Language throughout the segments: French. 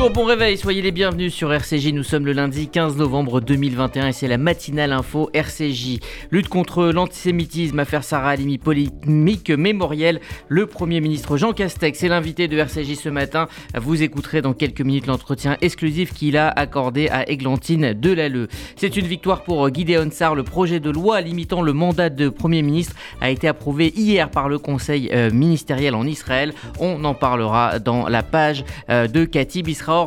Bonjour, bon réveil, soyez les bienvenus sur RCJ. Nous sommes le lundi 15 novembre 2021 et c'est la matinale info RCJ. Lutte contre l'antisémitisme, affaire Sarah Halimi, polémique mémorielle. Le Premier ministre Jean Castex est l'invité de RCJ ce matin. Vous écouterez dans quelques minutes l'entretien exclusif qu'il a accordé à Églantine Delalleux. C'est une victoire pour Gideon Sarr. Le projet de loi limitant le mandat de Premier ministre a été approuvé hier par le Conseil euh, ministériel en Israël. On en parlera dans la page euh, de Cathy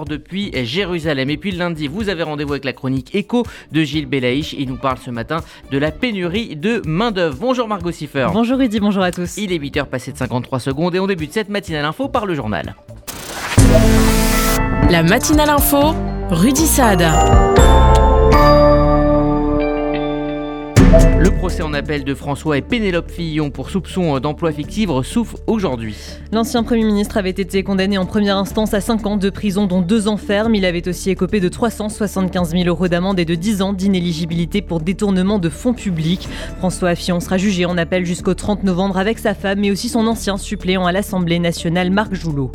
depuis Jérusalem. Et puis le lundi, vous avez rendez-vous avec la chronique Écho de Gilles Belaïch. Il nous parle ce matin de la pénurie de main-d'œuvre. Bonjour Margot Siffer. Bonjour Rudy, bonjour à tous. Il est 8h passé de 53 secondes et on débute cette matinale info par le journal. La matinale info, Rudy Saad. Le procès en appel de François et Pénélope Fillon pour soupçon d'emploi fictif souffre aujourd'hui. L'ancien Premier ministre avait été condamné en première instance à 5 ans de prison, dont 2 ans ferme. Il avait aussi écopé de 375 000 euros d'amende et de 10 ans d'inéligibilité pour détournement de fonds publics. François Fillon sera jugé en appel jusqu'au 30 novembre avec sa femme, mais aussi son ancien suppléant à l'Assemblée nationale, Marc Joulot.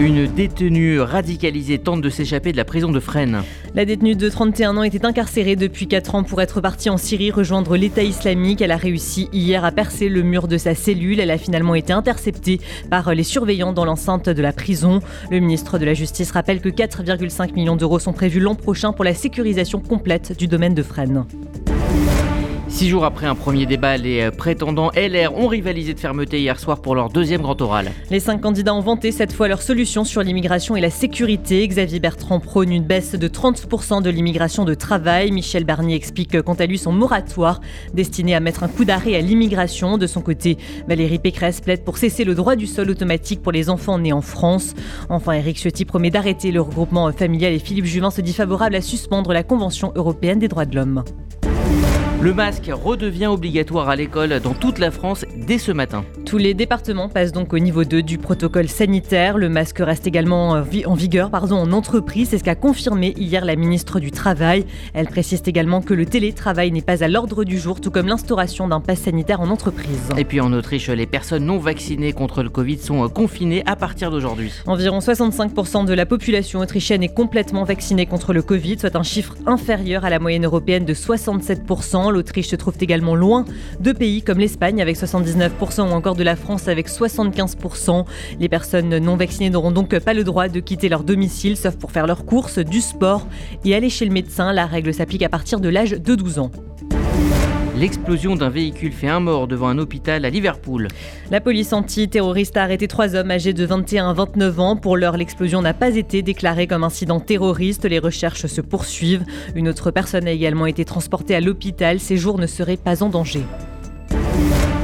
Une détenue radicalisée tente de s'échapper de la prison de Fresnes. La détenue de 31 ans était incarcérée depuis 4 ans pour être partie en Syrie rejoindre l'État islamique. Elle a réussi hier à percer le mur de sa cellule. Elle a finalement été interceptée par les surveillants dans l'enceinte de la prison. Le ministre de la Justice rappelle que 4,5 millions d'euros sont prévus l'an prochain pour la sécurisation complète du domaine de Fresnes. Six jours après un premier débat, les euh, prétendants LR ont rivalisé de fermeté hier soir pour leur deuxième grand oral. Les cinq candidats ont vanté cette fois leur solution sur l'immigration et la sécurité. Xavier Bertrand prône une baisse de 30% de l'immigration de travail. Michel Barnier explique quant à lui son moratoire destiné à mettre un coup d'arrêt à l'immigration. De son côté, Valérie Pécresse plaide pour cesser le droit du sol automatique pour les enfants nés en France. Enfin, Éric Ciotti promet d'arrêter le regroupement familial et Philippe Juvin se dit favorable à suspendre la Convention européenne des droits de l'homme. Le masque redevient obligatoire à l'école dans toute la France dès ce matin. Tous les départements passent donc au niveau 2 du protocole sanitaire. Le masque reste également en vigueur pardon, en entreprise. C'est ce qu'a confirmé hier la ministre du Travail. Elle précise également que le télétravail n'est pas à l'ordre du jour, tout comme l'instauration d'un pass sanitaire en entreprise. Et puis en Autriche, les personnes non vaccinées contre le Covid sont euh, confinées à partir d'aujourd'hui. Environ 65% de la population autrichienne est complètement vaccinée contre le Covid, soit un chiffre inférieur à la moyenne européenne de 67%. L'Autriche se trouve également loin de pays comme l'Espagne avec 79% ou encore de la France avec 75%. Les personnes non vaccinées n'auront donc pas le droit de quitter leur domicile sauf pour faire leurs courses, du sport et aller chez le médecin. La règle s'applique à partir de l'âge de 12 ans. L'explosion d'un véhicule fait un mort devant un hôpital à Liverpool. La police antiterroriste a arrêté trois hommes âgés de 21 à 29 ans. Pour l'heure, l'explosion n'a pas été déclarée comme incident terroriste. Les recherches se poursuivent. Une autre personne a également été transportée à l'hôpital. Ses jours ne seraient pas en danger.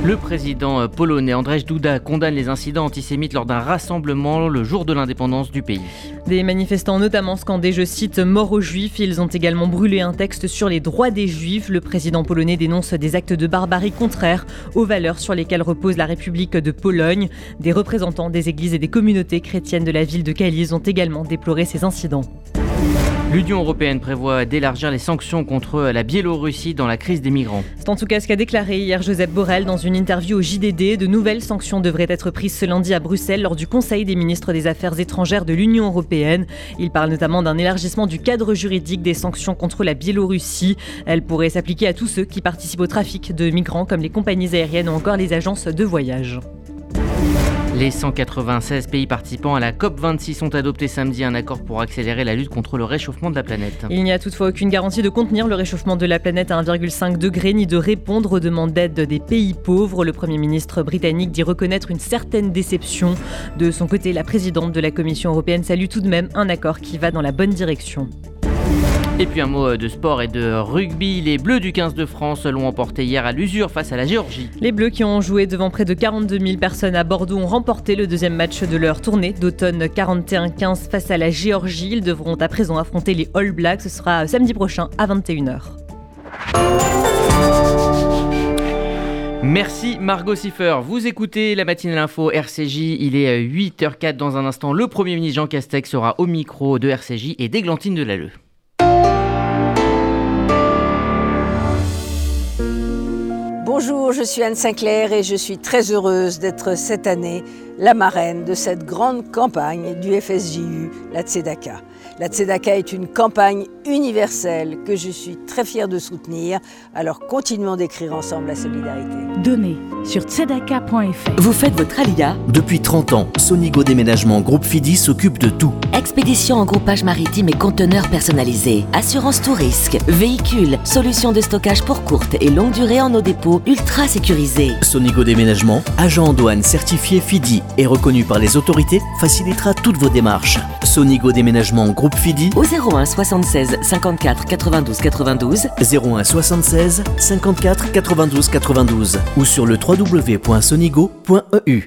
Le président euh, polonais Andrzej Duda condamne les incidents antisémites lors d'un rassemblement le jour de l'indépendance du pays. Des manifestants notamment scandé, je cite, mort aux juifs. Ils ont également brûlé un texte sur les droits des juifs. Le président polonais dénonce des actes de barbarie contraires aux valeurs sur lesquelles repose la République de Pologne. Des représentants des églises et des communautés chrétiennes de la ville de Kalisz ont également déploré ces incidents. L'Union européenne prévoit d'élargir les sanctions contre la Biélorussie dans la crise des migrants. C'est en tout cas ce qu'a déclaré hier Joseph Borrell dans une interview au JDD. De nouvelles sanctions devraient être prises ce lundi à Bruxelles lors du Conseil des ministres des Affaires étrangères de l'Union européenne. Il parle notamment d'un élargissement du cadre juridique des sanctions contre la Biélorussie. Elles pourraient s'appliquer à tous ceux qui participent au trafic de migrants comme les compagnies aériennes ou encore les agences de voyage. Les 196 pays participants à la COP26 ont adopté samedi un accord pour accélérer la lutte contre le réchauffement de la planète. Il n'y a toutefois aucune garantie de contenir le réchauffement de la planète à 1,5 degré ni de répondre aux demandes d'aide des pays pauvres. Le Premier ministre britannique dit reconnaître une certaine déception. De son côté, la présidente de la Commission européenne salue tout de même un accord qui va dans la bonne direction. Et puis un mot de sport et de rugby. Les Bleus du 15 de France l'ont emporté hier à l'usure face à la Géorgie. Les Bleus qui ont joué devant près de 42 000 personnes à Bordeaux ont remporté le deuxième match de leur tournée d'automne 41-15 face à la Géorgie. Ils devront à présent affronter les All Blacks. Ce sera samedi prochain à 21h. Merci Margot Siffer. Vous écoutez la matinale info RCJ. Il est 8h04 dans un instant. Le Premier ministre Jean Castex sera au micro de RCJ et d'Églantine Delalleux. Bonjour, je suis Anne Sinclair et je suis très heureuse d'être cette année la marraine de cette grande campagne du FSJU, la Tzedaka. La Tzedaka est une campagne universelle que je suis très fière de soutenir, alors continuons d'écrire ensemble la solidarité. Donnez sur tzedaka.fr. Vous faites votre alia Depuis 30 ans, Sonigo Déménagement Groupe Fidi s'occupe de tout. Expédition en groupage maritime et conteneurs personnalisés. Assurance tout risque. Véhicules. Solutions de stockage pour courte et longue durée en eau dépôt ultra sécurisés. Sonigo Déménagement, agent en douane certifié Fidi et reconnu par les autorités, facilitera toutes vos démarches. Sonigo Déménagement Groupe Fidi Au 01 76 54 92 92. 01 76 54 92 92 ou sur le www.sonigo.eu.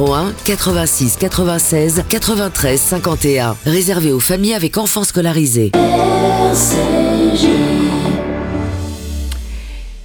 01 86 96 93 51 réservé aux familles avec enfants scolarisés.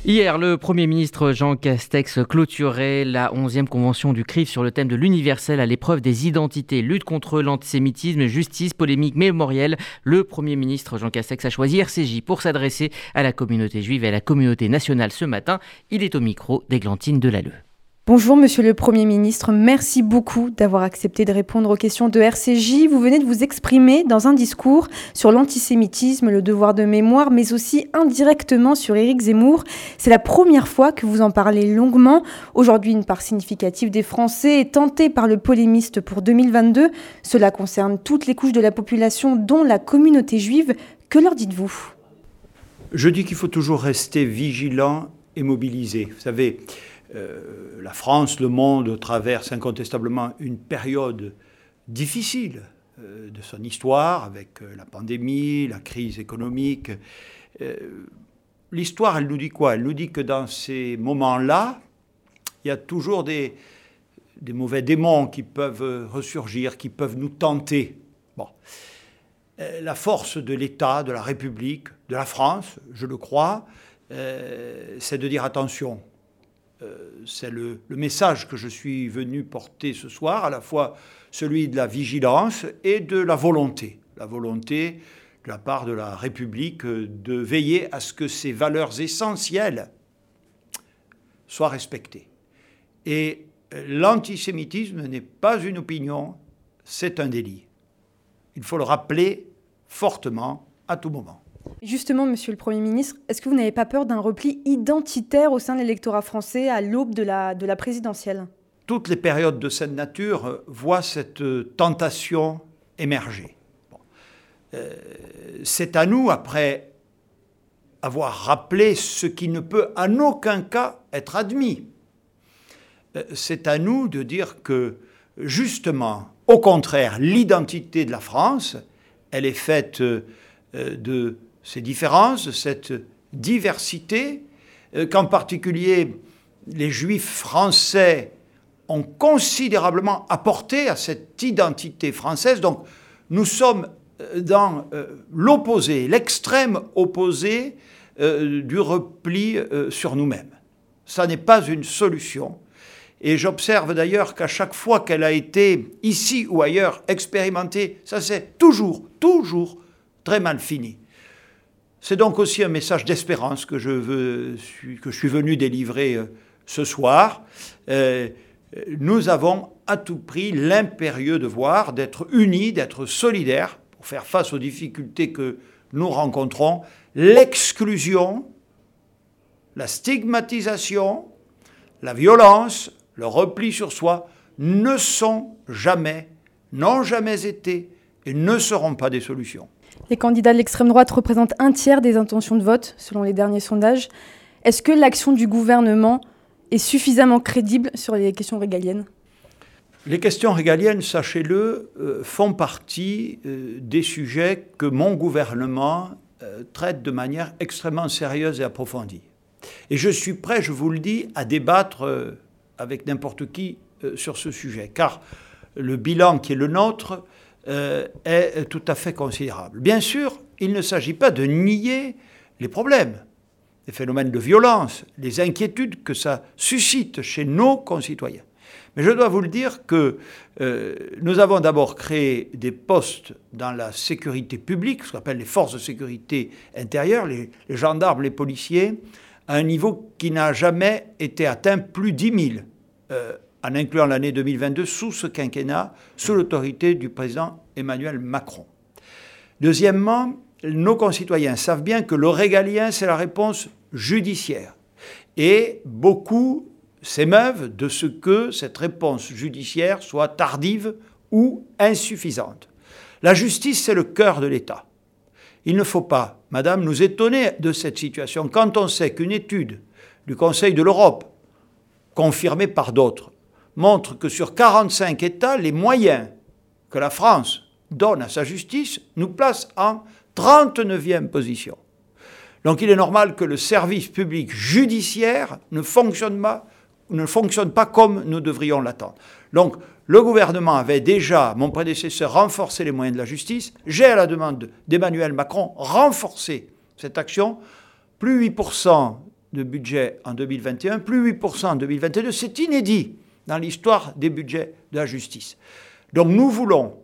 Hier, le Premier ministre Jean Castex clôturait la 11e convention du CRIF sur le thème de l'universel à l'épreuve des identités, lutte contre l'antisémitisme, justice, polémique, mémorielle. Le Premier ministre Jean Castex a choisi RCJ pour s'adresser à la communauté juive et à la communauté nationale ce matin. Il est au micro d'Églantine Delalleux. Bonjour Monsieur le Premier ministre, merci beaucoup d'avoir accepté de répondre aux questions de RCJ. Vous venez de vous exprimer dans un discours sur l'antisémitisme, le devoir de mémoire, mais aussi indirectement sur Éric Zemmour. C'est la première fois que vous en parlez longuement. Aujourd'hui, une part significative des Français est tentée par le polémiste pour 2022. Cela concerne toutes les couches de la population, dont la communauté juive. Que leur dites-vous? Je dis qu'il faut toujours rester vigilant et mobilisé. Vous savez, euh, la France, le monde traverse incontestablement une période difficile euh, de son histoire avec euh, la pandémie, la crise économique. L'histoire, elle nous dit quoi? Elle nous dit que dans ces moments-là, il y a toujours des, mauvais démons qui peuvent ressurgir, qui peuvent nous tenter. Bon. La force de l'État, de la République, de la France, je le crois, c'est de dire attention, c'est le, message que je suis venu porter ce soir, à la fois celui de la vigilance et de la volonté. La volonté de la part de la République de veiller à ce que ces valeurs essentielles soient respectées. Et l'antisémitisme n'est pas une opinion, c'est un délit. Il faut le rappeler fortement à tout moment. Justement, Monsieur le Premier ministre, est-ce que vous n'avez pas peur d'un repli identitaire au sein de l'électorat français à l'aube de la, de la présidentielle? Toutes les périodes de cette nature voient cette tentation émerger. Euh, c'est à nous, après avoir rappelé ce qui ne peut en aucun cas être admis, euh, c'est à nous de dire que, justement, au contraire, l'identité de la France, elle est faite euh, de ces différences, cette diversité, euh, qu'en particulier les juifs français ont considérablement apporté à cette identité française. Donc nous sommes euh, dans euh, l'opposé, l'extrême opposé du repli sur nous-mêmes. Ça n'est pas une solution. Et j'observe d'ailleurs qu'à chaque fois qu'elle a été, ici ou ailleurs, expérimentée, ça s'est toujours, toujours très mal fini. C'est donc aussi un message d'espérance que, je que je suis venu délivrer euh, ce soir. Euh, nous avons à tout prix l'impérieux devoir d'être unis, d'être solidaires pour faire face aux difficultés que nous rencontrons. L'exclusion, la stigmatisation, la violence, le repli sur soi ne sont jamais, n'ont jamais été et ne seront pas des solutions. Les candidats de l'extrême droite représentent un tiers des intentions de vote, selon les derniers sondages. Est-ce que l'action du gouvernement est suffisamment crédible sur les questions régaliennes? Les questions régaliennes, sachez-le, euh, font partie euh, des sujets que mon gouvernement euh, traite de manière extrêmement sérieuse et approfondie. Et je suis prêt, je vous le dis, à débattre avec n'importe qui sur ce sujet, car le bilan qui est le nôtre euh, est tout à fait considérable. Bien sûr, il ne s'agit pas de nier les problèmes, les phénomènes de violence, les inquiétudes que ça suscite chez nos concitoyens. Mais je dois vous le dire que euh, nous avons d'abord créé des postes dans la sécurité publique, ce qu'on appelle les forces de sécurité intérieure, les, gendarmes, les policiers, à un niveau qui n'a jamais été atteint, plus 10 000, euh, en incluant l'année 2022, sous ce quinquennat, sous l'autorité du président Emmanuel Macron. Deuxièmement, nos concitoyens savent bien que le régalien, c'est la réponse judiciaire. Et beaucoup s'émeuvent de ce que cette réponse judiciaire soit tardive ou insuffisante. La justice, c'est le cœur de l'État. Il ne faut pas, Madame, nous étonner de cette situation quand on sait qu'une étude du Conseil de l'Europe, confirmée par d'autres, montre que sur 45 États, les moyens que la France donne à sa justice nous place en 39e position. Donc il est normal que le service public judiciaire ne fonctionne pas ne fonctionne pas comme nous devrions l'attendre. Donc, le gouvernement avait déjà, mon prédécesseur, renforcé les moyens de la justice. J'ai, à la demande d'Emmanuel Macron, renforcé cette action. Plus 8% de budget en 2021, plus 8% en 2022. C'est inédit dans l'histoire des budgets de la justice. Donc, nous voulons,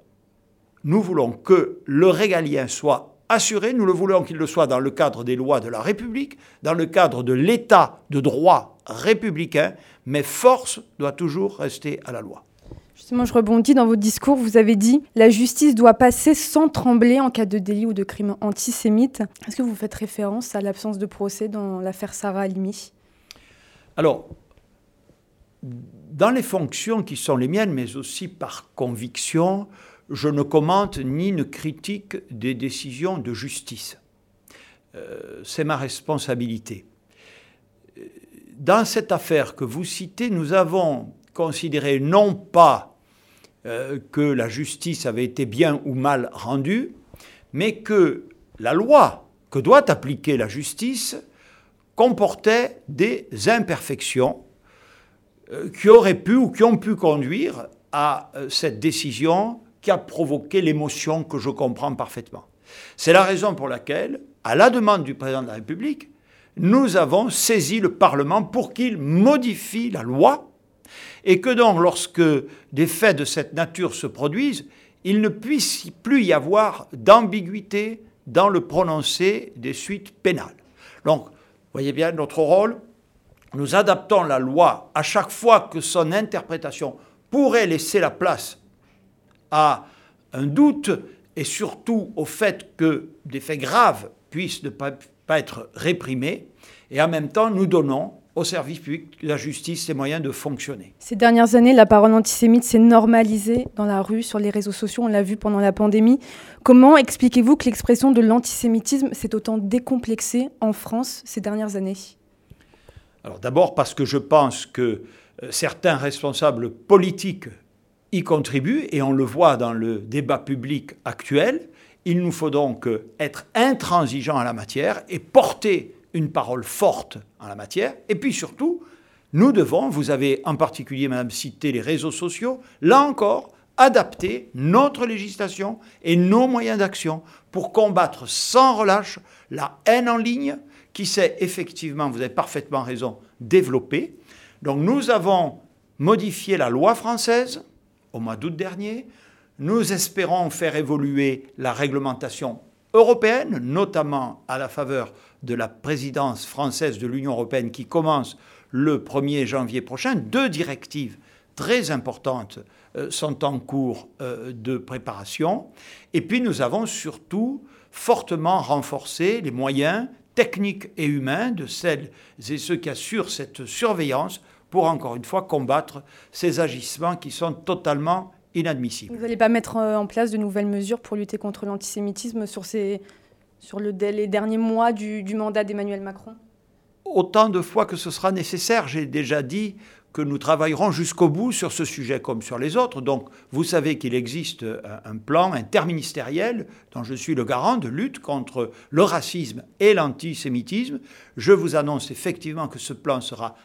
nous voulons que le régalien soit assuré. Nous le voulons qu'il le soit dans le cadre des lois de la République, dans le cadre de l'état de droit républicain, mais force doit toujours rester à la loi. Justement, je rebondis dans votre discours. Vous avez dit la justice doit passer sans trembler en cas de délit ou de crime antisémite. Est-ce que vous faites référence à l'absence de procès dans l'affaire Sarah Halimi? Alors, dans les fonctions qui sont les miennes, mais aussi par conviction, je ne commente ni ne critique des décisions de justice. Euh, c'est ma responsabilité. Dans cette affaire que vous citez, nous avons considéré non pas euh, que la justice avait été bien ou mal rendue, mais que la loi que doit appliquer la justice comportait des imperfections euh, qui auraient pu ou qui ont pu conduire à cette décision qui a provoqué l'émotion que je comprends parfaitement. C'est la raison pour laquelle, à la demande du président de la République, nous avons saisi le Parlement pour qu'il modifie la loi et que donc lorsque des faits de cette nature se produisent, il ne puisse plus y avoir d'ambiguïté dans le prononcé des suites pénales. Donc, voyez bien notre rôle, nous adaptons la loi à chaque fois que son interprétation pourrait laisser la place à un doute et surtout au fait que des faits graves puissent ne pas, être réprimés. Et en même temps, nous donnons au service public de la justice les moyens de fonctionner. Ces dernières années, la parole antisémite s'est normalisée dans la rue, sur les réseaux sociaux, on l'a vu pendant la pandémie. Comment expliquez-vous que l'expression de l'antisémitisme s'est autant décomplexée en France ces dernières années? Alors d'abord parce que je pense que euh, certains responsables politiques y contribue et on le voit dans le débat public actuel. Il nous faut donc être intransigeants en la matière et porter une parole forte en la matière. Et puis surtout, nous devons, vous avez en particulier, Madame, cité les réseaux sociaux, là encore, adapter notre législation et nos moyens d'action pour combattre sans relâche la haine en ligne qui s'est effectivement, vous avez parfaitement raison, développée. Donc nous avons modifié la loi française au mois d'août dernier. Nous espérons faire évoluer la réglementation européenne, notamment à la faveur de la présidence française de l'Union européenne qui commence le 1er janvier prochain. Deux directives très importantes euh, sont en cours euh, de préparation. Et puis nous avons surtout fortement renforcé les moyens techniques et humains de celles et ceux qui assurent cette surveillance pour encore une fois combattre ces agissements qui sont totalement inadmissibles. Vous n'allez pas mettre euh, en place de nouvelles mesures pour lutter contre l'antisémitisme sur, ces, sur le, les derniers mois du, du mandat d'Emmanuel Macron? Autant de fois que ce sera nécessaire. J'ai déjà dit que nous travaillerons jusqu'au bout sur ce sujet comme sur les autres. Donc, vous savez qu'il existe un plan interministériel dont je suis le garant de lutte contre le racisme et l'antisémitisme. Je vous annonce effectivement que ce plan sera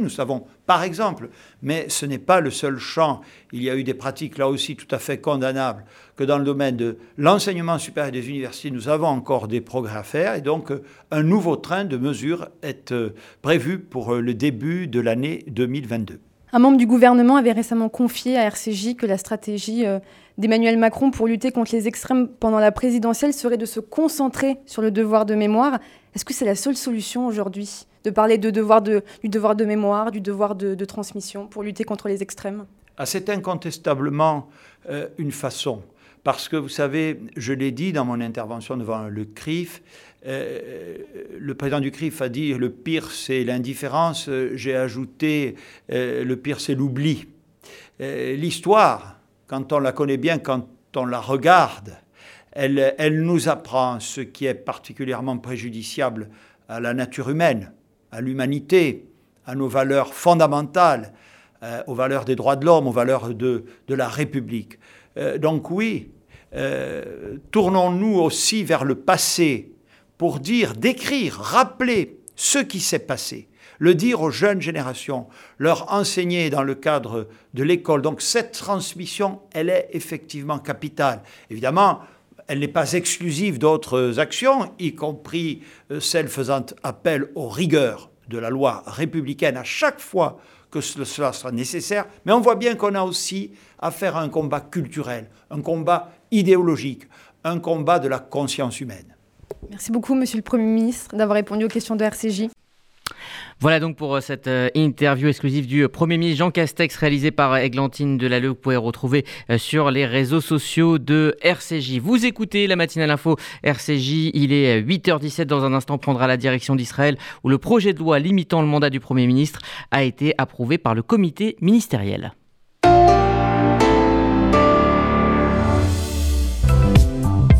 Nous savons, par exemple, mais ce n'est pas le seul champ, il y a eu des pratiques là aussi tout à fait condamnables, que dans le domaine de l'enseignement supérieur des universités, nous avons encore des progrès à faire. Et donc, un nouveau train de mesures est euh, prévu pour euh, le début de l'année 2022. Un membre du gouvernement avait récemment confié à RCJ que la stratégie euh, d'Emmanuel Macron pour lutter contre les extrêmes pendant la présidentielle serait de se concentrer sur le devoir de mémoire. Est-ce que c'est la seule solution aujourd'hui? De parler du devoir de mémoire, du devoir de, transmission pour lutter contre les extrêmes ah, C'est incontestablement euh, une façon. Parce que vous savez, je l'ai dit dans mon intervention devant le CRIF, euh, le président du CRIF a dit le pire c'est l'indifférence, j'ai ajouté euh, le pire c'est l'oubli. L'histoire, quand on la connaît bien, quand on la regarde, elle nous apprend ce qui est particulièrement préjudiciable à la nature humaine à l'humanité, à nos valeurs fondamentales, euh, aux valeurs des droits de l'homme, aux valeurs de, de la République. Euh, donc oui, euh, tournons-nous aussi vers le passé pour dire, décrire, rappeler ce qui s'est passé, le dire aux jeunes générations, leur enseigner dans le cadre de l'école. Donc cette transmission, elle est effectivement capitale. Évidemment, elle n'est pas exclusive d'autres actions, y compris euh, celles faisant appel aux rigueurs de la loi républicaine à chaque fois que cela sera nécessaire. Mais on voit bien qu'on a aussi affaire à un combat culturel, un combat idéologique, un combat de la conscience humaine. Merci beaucoup, Monsieur le Premier ministre, d'avoir répondu aux questions de RCJ. Voilà donc pour euh, cette euh, interview exclusive du euh, Premier ministre Jean Castex réalisée par Églantine Delalleux. Vous pouvez retrouver sur les réseaux sociaux de RCJ. Vous écoutez la matinale info RCJ. Il est 8h17. Dans un instant, prendra la direction d'Israël où le projet de loi limitant le mandat du Premier ministre a été approuvé par le comité ministériel.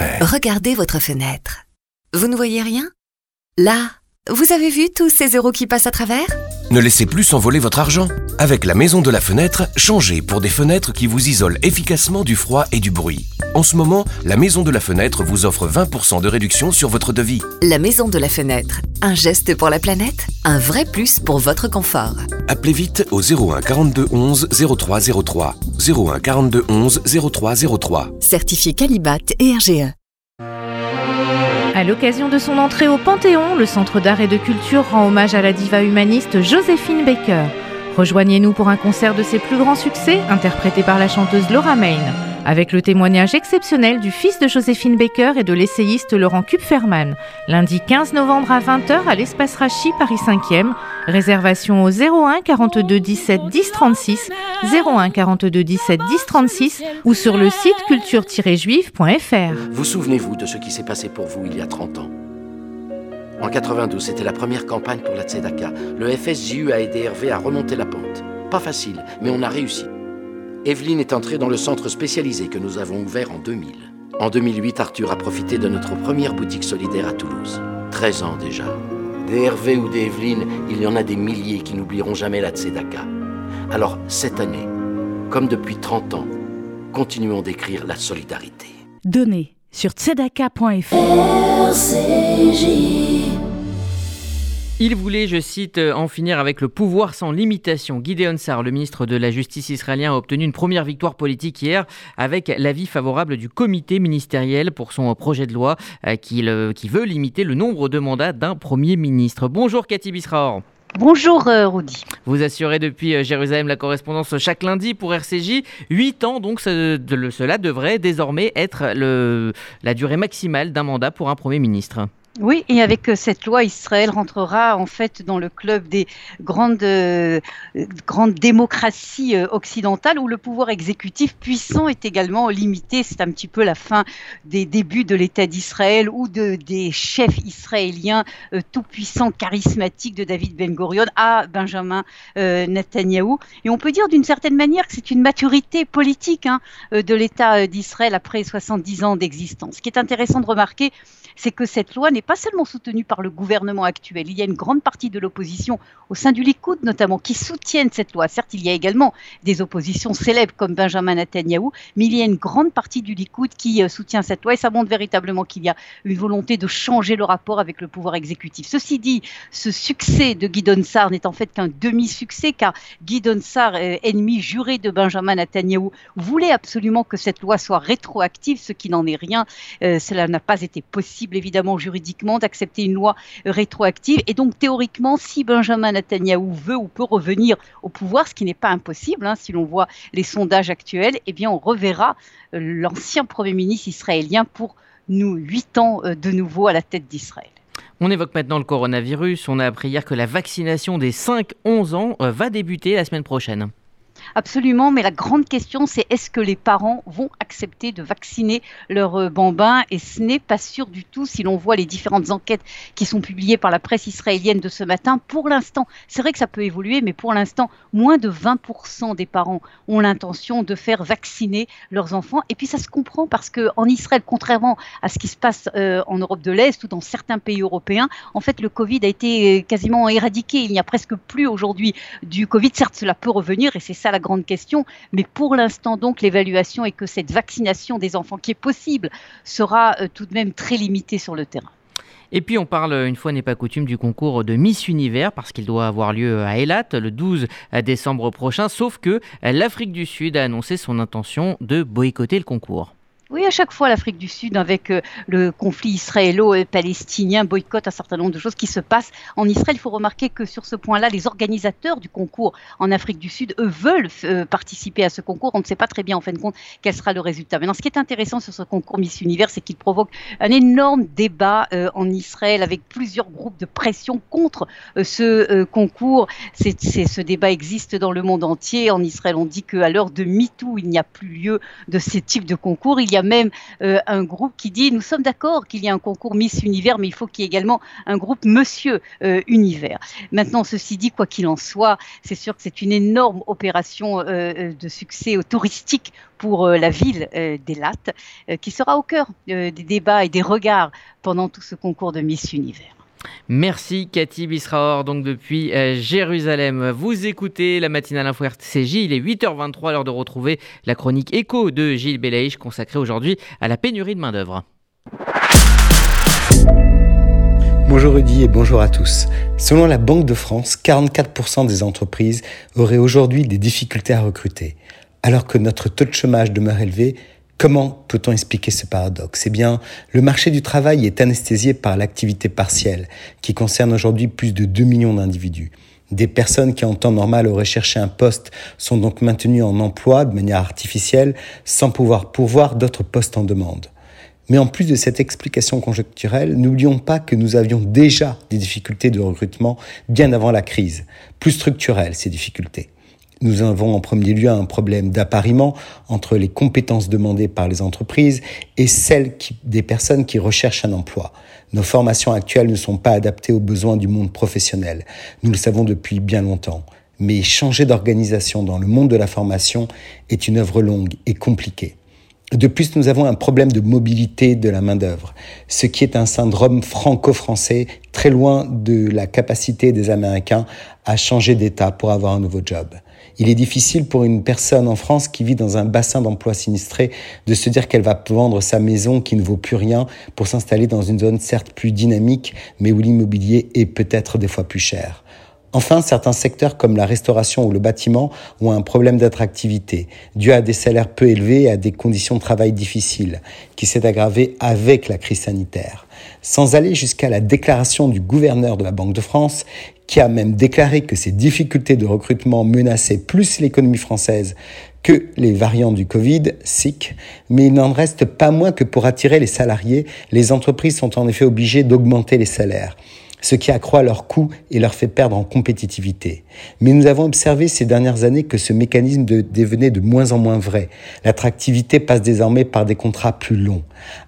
Regardez votre fenêtre. Vous ne voyez rien? Là, vous avez vu tous ces euros qui passent à travers? Ne laissez plus s'envoler votre argent. Avec la maison de la fenêtre, changez pour des fenêtres qui vous isolent efficacement du froid et du bruit. En ce moment, la maison de la fenêtre vous offre 20% de réduction sur votre devis. La maison de la fenêtre, un geste pour la planète, un vrai plus pour votre confort. Appelez vite au 01 42 11 0303. 01 42 11 0303. Certifié Calibat et RGE. À l'occasion de son entrée au Panthéon, le Centre d'art et de culture rend hommage à la diva humaniste Joséphine Baker. Rejoignez-nous pour un concert de ses plus grands succès, interprété par la chanteuse Laura Main, avec le témoignage exceptionnel du fils de Joséphine Baker et de l'essayiste Laurent Kupferman, lundi 15 novembre à 20h à l'espace Rachi, Paris 5e. Réservation au 01 42 17 10 36, 01 42 17 10 36 ou sur le site culture-juive.fr. Vous souvenez-vous de ce qui s'est passé pour vous il y a 30 ans? En 92, c'était la première campagne pour la Tzedaka. Le FSJU a aidé Hervé à remonter la pente. Pas facile, mais on a réussi. Evelyne est entrée dans le centre spécialisé que nous avons ouvert en 2000. En 2008, Arthur a profité de notre première boutique solidaire à Toulouse. 13 ans déjà. Des Hervé ou des Evelyne, il y en a des milliers qui n'oublieront jamais la Tzedaka. Alors, cette année, comme depuis 30 ans, continuons d'écrire la solidarité. Donnez sur tzedaka.fr. Il voulait, je cite, en finir avec le pouvoir sans limitation. Gideon Sar, le ministre de la Justice israélien, a obtenu une première victoire politique hier avec l'avis favorable du comité ministériel pour son projet de loi euh, qui, veut limiter le nombre de mandats d'un Premier ministre. Bonjour Cathy Bisraor. Bonjour euh, Rudy. Vous assurez depuis euh, Jérusalem la correspondance chaque lundi pour RCJ. Huit ans, donc cela devrait désormais être la durée maximale d'un mandat pour un Premier ministre. Oui, et avec euh, cette loi, Israël rentrera en fait dans le club des grandes, euh, démocraties euh, occidentales où le pouvoir exécutif puissant est également limité. C'est un petit peu la fin des débuts de l'État d'Israël ou de, des chefs israéliens tout puissants, charismatiques de David Ben Gurion à Benjamin Netanyahou. Et on peut dire d'une certaine manière que c'est une maturité politique hein, de l'État d'Israël après 70 ans d'existence. Ce qui est intéressant de remarquer, c'est que cette loi n'est pas seulement soutenue par le gouvernement actuel. Il y a une grande partie de l'opposition au sein du Likoud notamment qui soutiennent cette loi. Certes, il y a également des oppositions célèbres comme Benjamin Netanyahou, mais il y a une grande partie du Likoud qui euh, soutient cette loi et ça montre véritablement qu'il y a une volonté de changer le rapport avec le pouvoir exécutif. Ceci dit, ce succès de Guy Donsar n'est en fait qu'un demi-succès car Guy Donsar, euh, ennemi juré de Benjamin Netanyahou, voulait absolument que cette loi soit rétroactive, ce qui n'en est rien. Euh, cela n'a pas été possible évidemment juridiquement d'accepter une loi rétroactive. Et donc théoriquement, si Benjamin Netanyahou veut ou peut revenir au pouvoir, ce qui n'est pas impossible, hein, si l'on voit les sondages actuels, eh bien on reverra euh, l'ancien Premier ministre israélien pour nous huit ans euh, de nouveau à la tête d'Israël. On évoque maintenant le coronavirus. On a appris hier que la vaccination des 5-11 ans euh, va débuter la semaine prochaine. Absolument, mais la grande question, c'est est-ce que les parents vont accepter de vacciner leurs euh, bambins Et ce n'est pas sûr du tout si l'on voit les différentes enquêtes qui sont publiées par la presse israélienne de ce matin. Pour l'instant, c'est vrai que ça peut évoluer, mais pour l'instant, moins de 20% des parents ont l'intention de faire vacciner leurs enfants. Et puis ça se comprend parce qu'en Israël, contrairement à ce qui se passe euh, en Europe de l'Est ou dans certains pays européens, en fait, le Covid a été euh, quasiment éradiqué. Il n'y a presque plus aujourd'hui du Covid. Certes, cela peut revenir et c'est ça la grande question. Mais pour l'instant, donc, l'évaluation est que cette vaccination des enfants qui est possible sera euh, tout de même très limitée sur le terrain. Et puis on parle, une fois n'est pas coutume, du concours de Miss Univers parce qu'il doit avoir lieu à Eilat le 12 décembre prochain, sauf que l'Afrique du Sud a annoncé son intention de boycotter le concours. Oui, à chaque fois, l'Afrique du Sud, avec euh, le conflit israélo-palestinien, boycotte un certain nombre de choses qui se passent en Israël. Il faut remarquer que sur ce point-là, les organisateurs du concours en Afrique du Sud, eux, veulent euh, participer à ce concours. On ne sait pas très bien, en fin de compte, quel sera le résultat. Maintenant, ce qui est intéressant sur ce concours Miss Univers, c'est qu'il provoque un énorme débat euh, en Israël avec plusieurs groupes de pression contre ce concours. C'est, ce débat existe dans le monde entier. En Israël, on dit qu'à l'heure de MeToo, il n'y a plus lieu de ces types de concours. Il y a même euh, un groupe qui dit nous sommes d'accord qu'il y a un concours Miss Univers, mais il faut qu'il y ait également un groupe Monsieur euh, Univers. Maintenant, ceci dit, quoi qu'il en soit, c'est sûr que c'est une énorme opération euh, de succès touristique pour la ville d'Elat, qui sera au cœur des débats et des regards pendant tout ce concours de Miss Univers. Merci Cathy Bisraor, donc depuis euh, Jérusalem. Vous écoutez la matinale info RCJ, il est 8h23, l'heure de retrouver la chronique écho de Gilles Belaïch consacrée aujourd'hui à la pénurie de main-d'œuvre. Bonjour Rudy et bonjour à tous. Selon la Banque de France, 44% des entreprises auraient aujourd'hui des difficultés à recruter. Alors que notre taux de chômage demeure élevé, Comment peut-on expliquer ce paradoxe? Eh bien, le marché du travail est anesthésié par l'activité partielle, qui concerne aujourd'hui plus de 2 millions d'individus. Des personnes qui en temps normal auraient cherché un poste sont donc maintenues en emploi de manière artificielle sans pouvoir pourvoir d'autres postes en demande. Mais en plus de cette explication conjoncturelle, n'oublions pas que nous avions déjà des difficultés de recrutement bien avant la crise, plus structurelles ces difficultés. Nous avons en premier lieu un problème d'appariement entre les compétences demandées par les entreprises et celles des personnes qui recherchent un emploi. Nos formations actuelles ne sont pas adaptées aux besoins du monde professionnel. Nous le savons depuis bien longtemps. Mais changer d'organisation dans le monde de la formation est une œuvre longue et compliquée. De plus, nous avons un problème de mobilité de la main-d'œuvre, ce qui est un syndrome franco-français très loin de la capacité des Américains à changer d'État pour avoir un nouveau job. Il est difficile pour une personne en France qui vit dans un bassin d'emploi sinistré de se dire qu'elle va vendre sa maison qui ne vaut plus rien pour s'installer dans une zone certes plus dynamique, mais où l'immobilier est peut-être des fois plus cher. Enfin, certains secteurs comme la restauration ou le bâtiment ont un problème d'attractivité, dû à des salaires peu élevés et à des conditions de travail difficiles, qui s'est aggravé avec la crise sanitaire. Sans aller jusqu'à la déclaration du gouverneur de la Banque de France, qui a même déclaré que ces difficultés de recrutement menaçaient plus l'économie française que les variants du Covid, SIC, mais il n'en reste pas moins que pour attirer les salariés, les entreprises sont en effet obligées d'augmenter les salaires ce qui accroît leurs coûts et leur fait perdre en compétitivité. Mais nous avons observé ces dernières années que ce mécanisme devenait de moins en moins vrai. L'attractivité passe désormais par des contrats plus longs.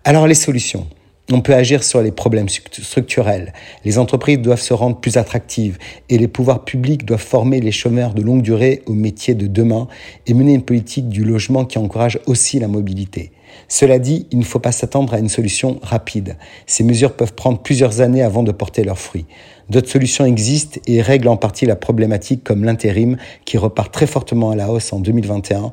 Alors les solutions on peut agir sur les problèmes structurels. Les entreprises doivent se rendre plus attractives et les pouvoirs publics doivent former les chômeurs de longue durée aux métiers de demain et mener une politique du logement qui encourage aussi la mobilité. Cela dit, il ne faut pas s'attendre à une solution rapide. Ces mesures peuvent prendre plusieurs années avant de porter leurs fruits. D'autres solutions existent et règlent en partie la problématique comme l'intérim qui repart très fortement à la hausse en 2021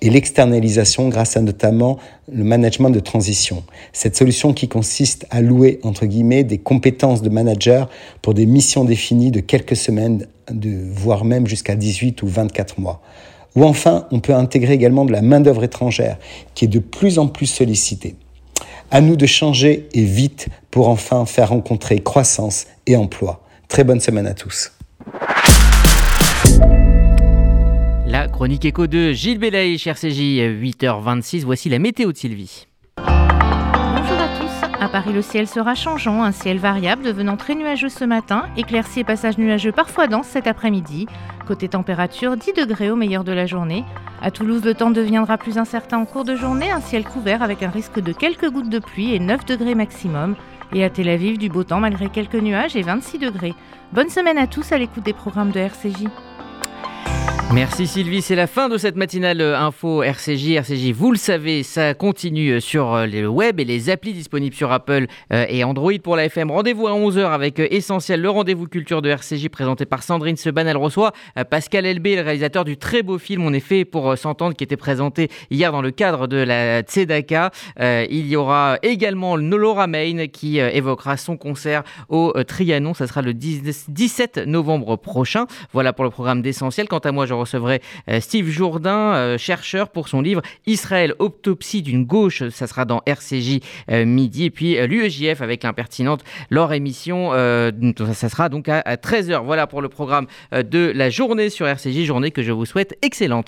et l'externalisation grâce à notamment le management de transition. Cette solution qui consiste à louer, entre guillemets, des compétences de manager pour des missions définies de quelques semaines, de, voire même jusqu'à 18 ou 24 mois. Ou enfin, on peut intégrer également de la main-d'œuvre étrangère qui est de plus en plus sollicitée. À nous de changer et vite pour enfin faire rencontrer croissance et emploi. Très bonne semaine à tous. Chronique écho de Gilles Belaï, RCJ, 8h26. Voici la météo de Sylvie. Bonjour à tous. À Paris, le ciel sera changeant, un ciel variable devenant très nuageux ce matin, éclairci et passage nuageux parfois dense cet après-midi. Côté température, 10 degrés au meilleur de la journée. À Toulouse, le temps deviendra plus incertain en cours de journée, un ciel couvert avec un risque de quelques gouttes de pluie et 9 degrés maximum. Et à Tel Aviv, du beau temps malgré quelques nuages et 26 degrés. Bonne semaine à tous à l'écoute des programmes de RCJ. Merci Sylvie, c'est la fin de cette matinale euh, info RCJ. RCJ, vous le savez, ça continue euh, sur euh, le web et les applis disponibles sur Apple et Android pour la FM. Rendez-vous à 11h avec Essentiel, le rendez-vous culture de RCJ présenté par Sandrine Seban. Elle reçoit Pascal Elbé, le réalisateur du très beau film On est fait pour s'entendre qui était présenté hier dans le cadre de la Tzedaka. Il y aura également Laura Main qui évoquera son concert au Trianon. Ça sera le 17 novembre prochain. Voilà pour le programme d'Essentiel. Quant à moi, je recevrai euh, Steve Jourdain, euh, chercheur pour son livre Israël, autopsie d'une gauche. Ça sera dans RCJ euh, midi. Et puis l'UEJF avec l'impertinente, leur émission, ça sera donc à 13h. Voilà pour le programme de la journée sur RCJ, journée que je vous souhaite excellente.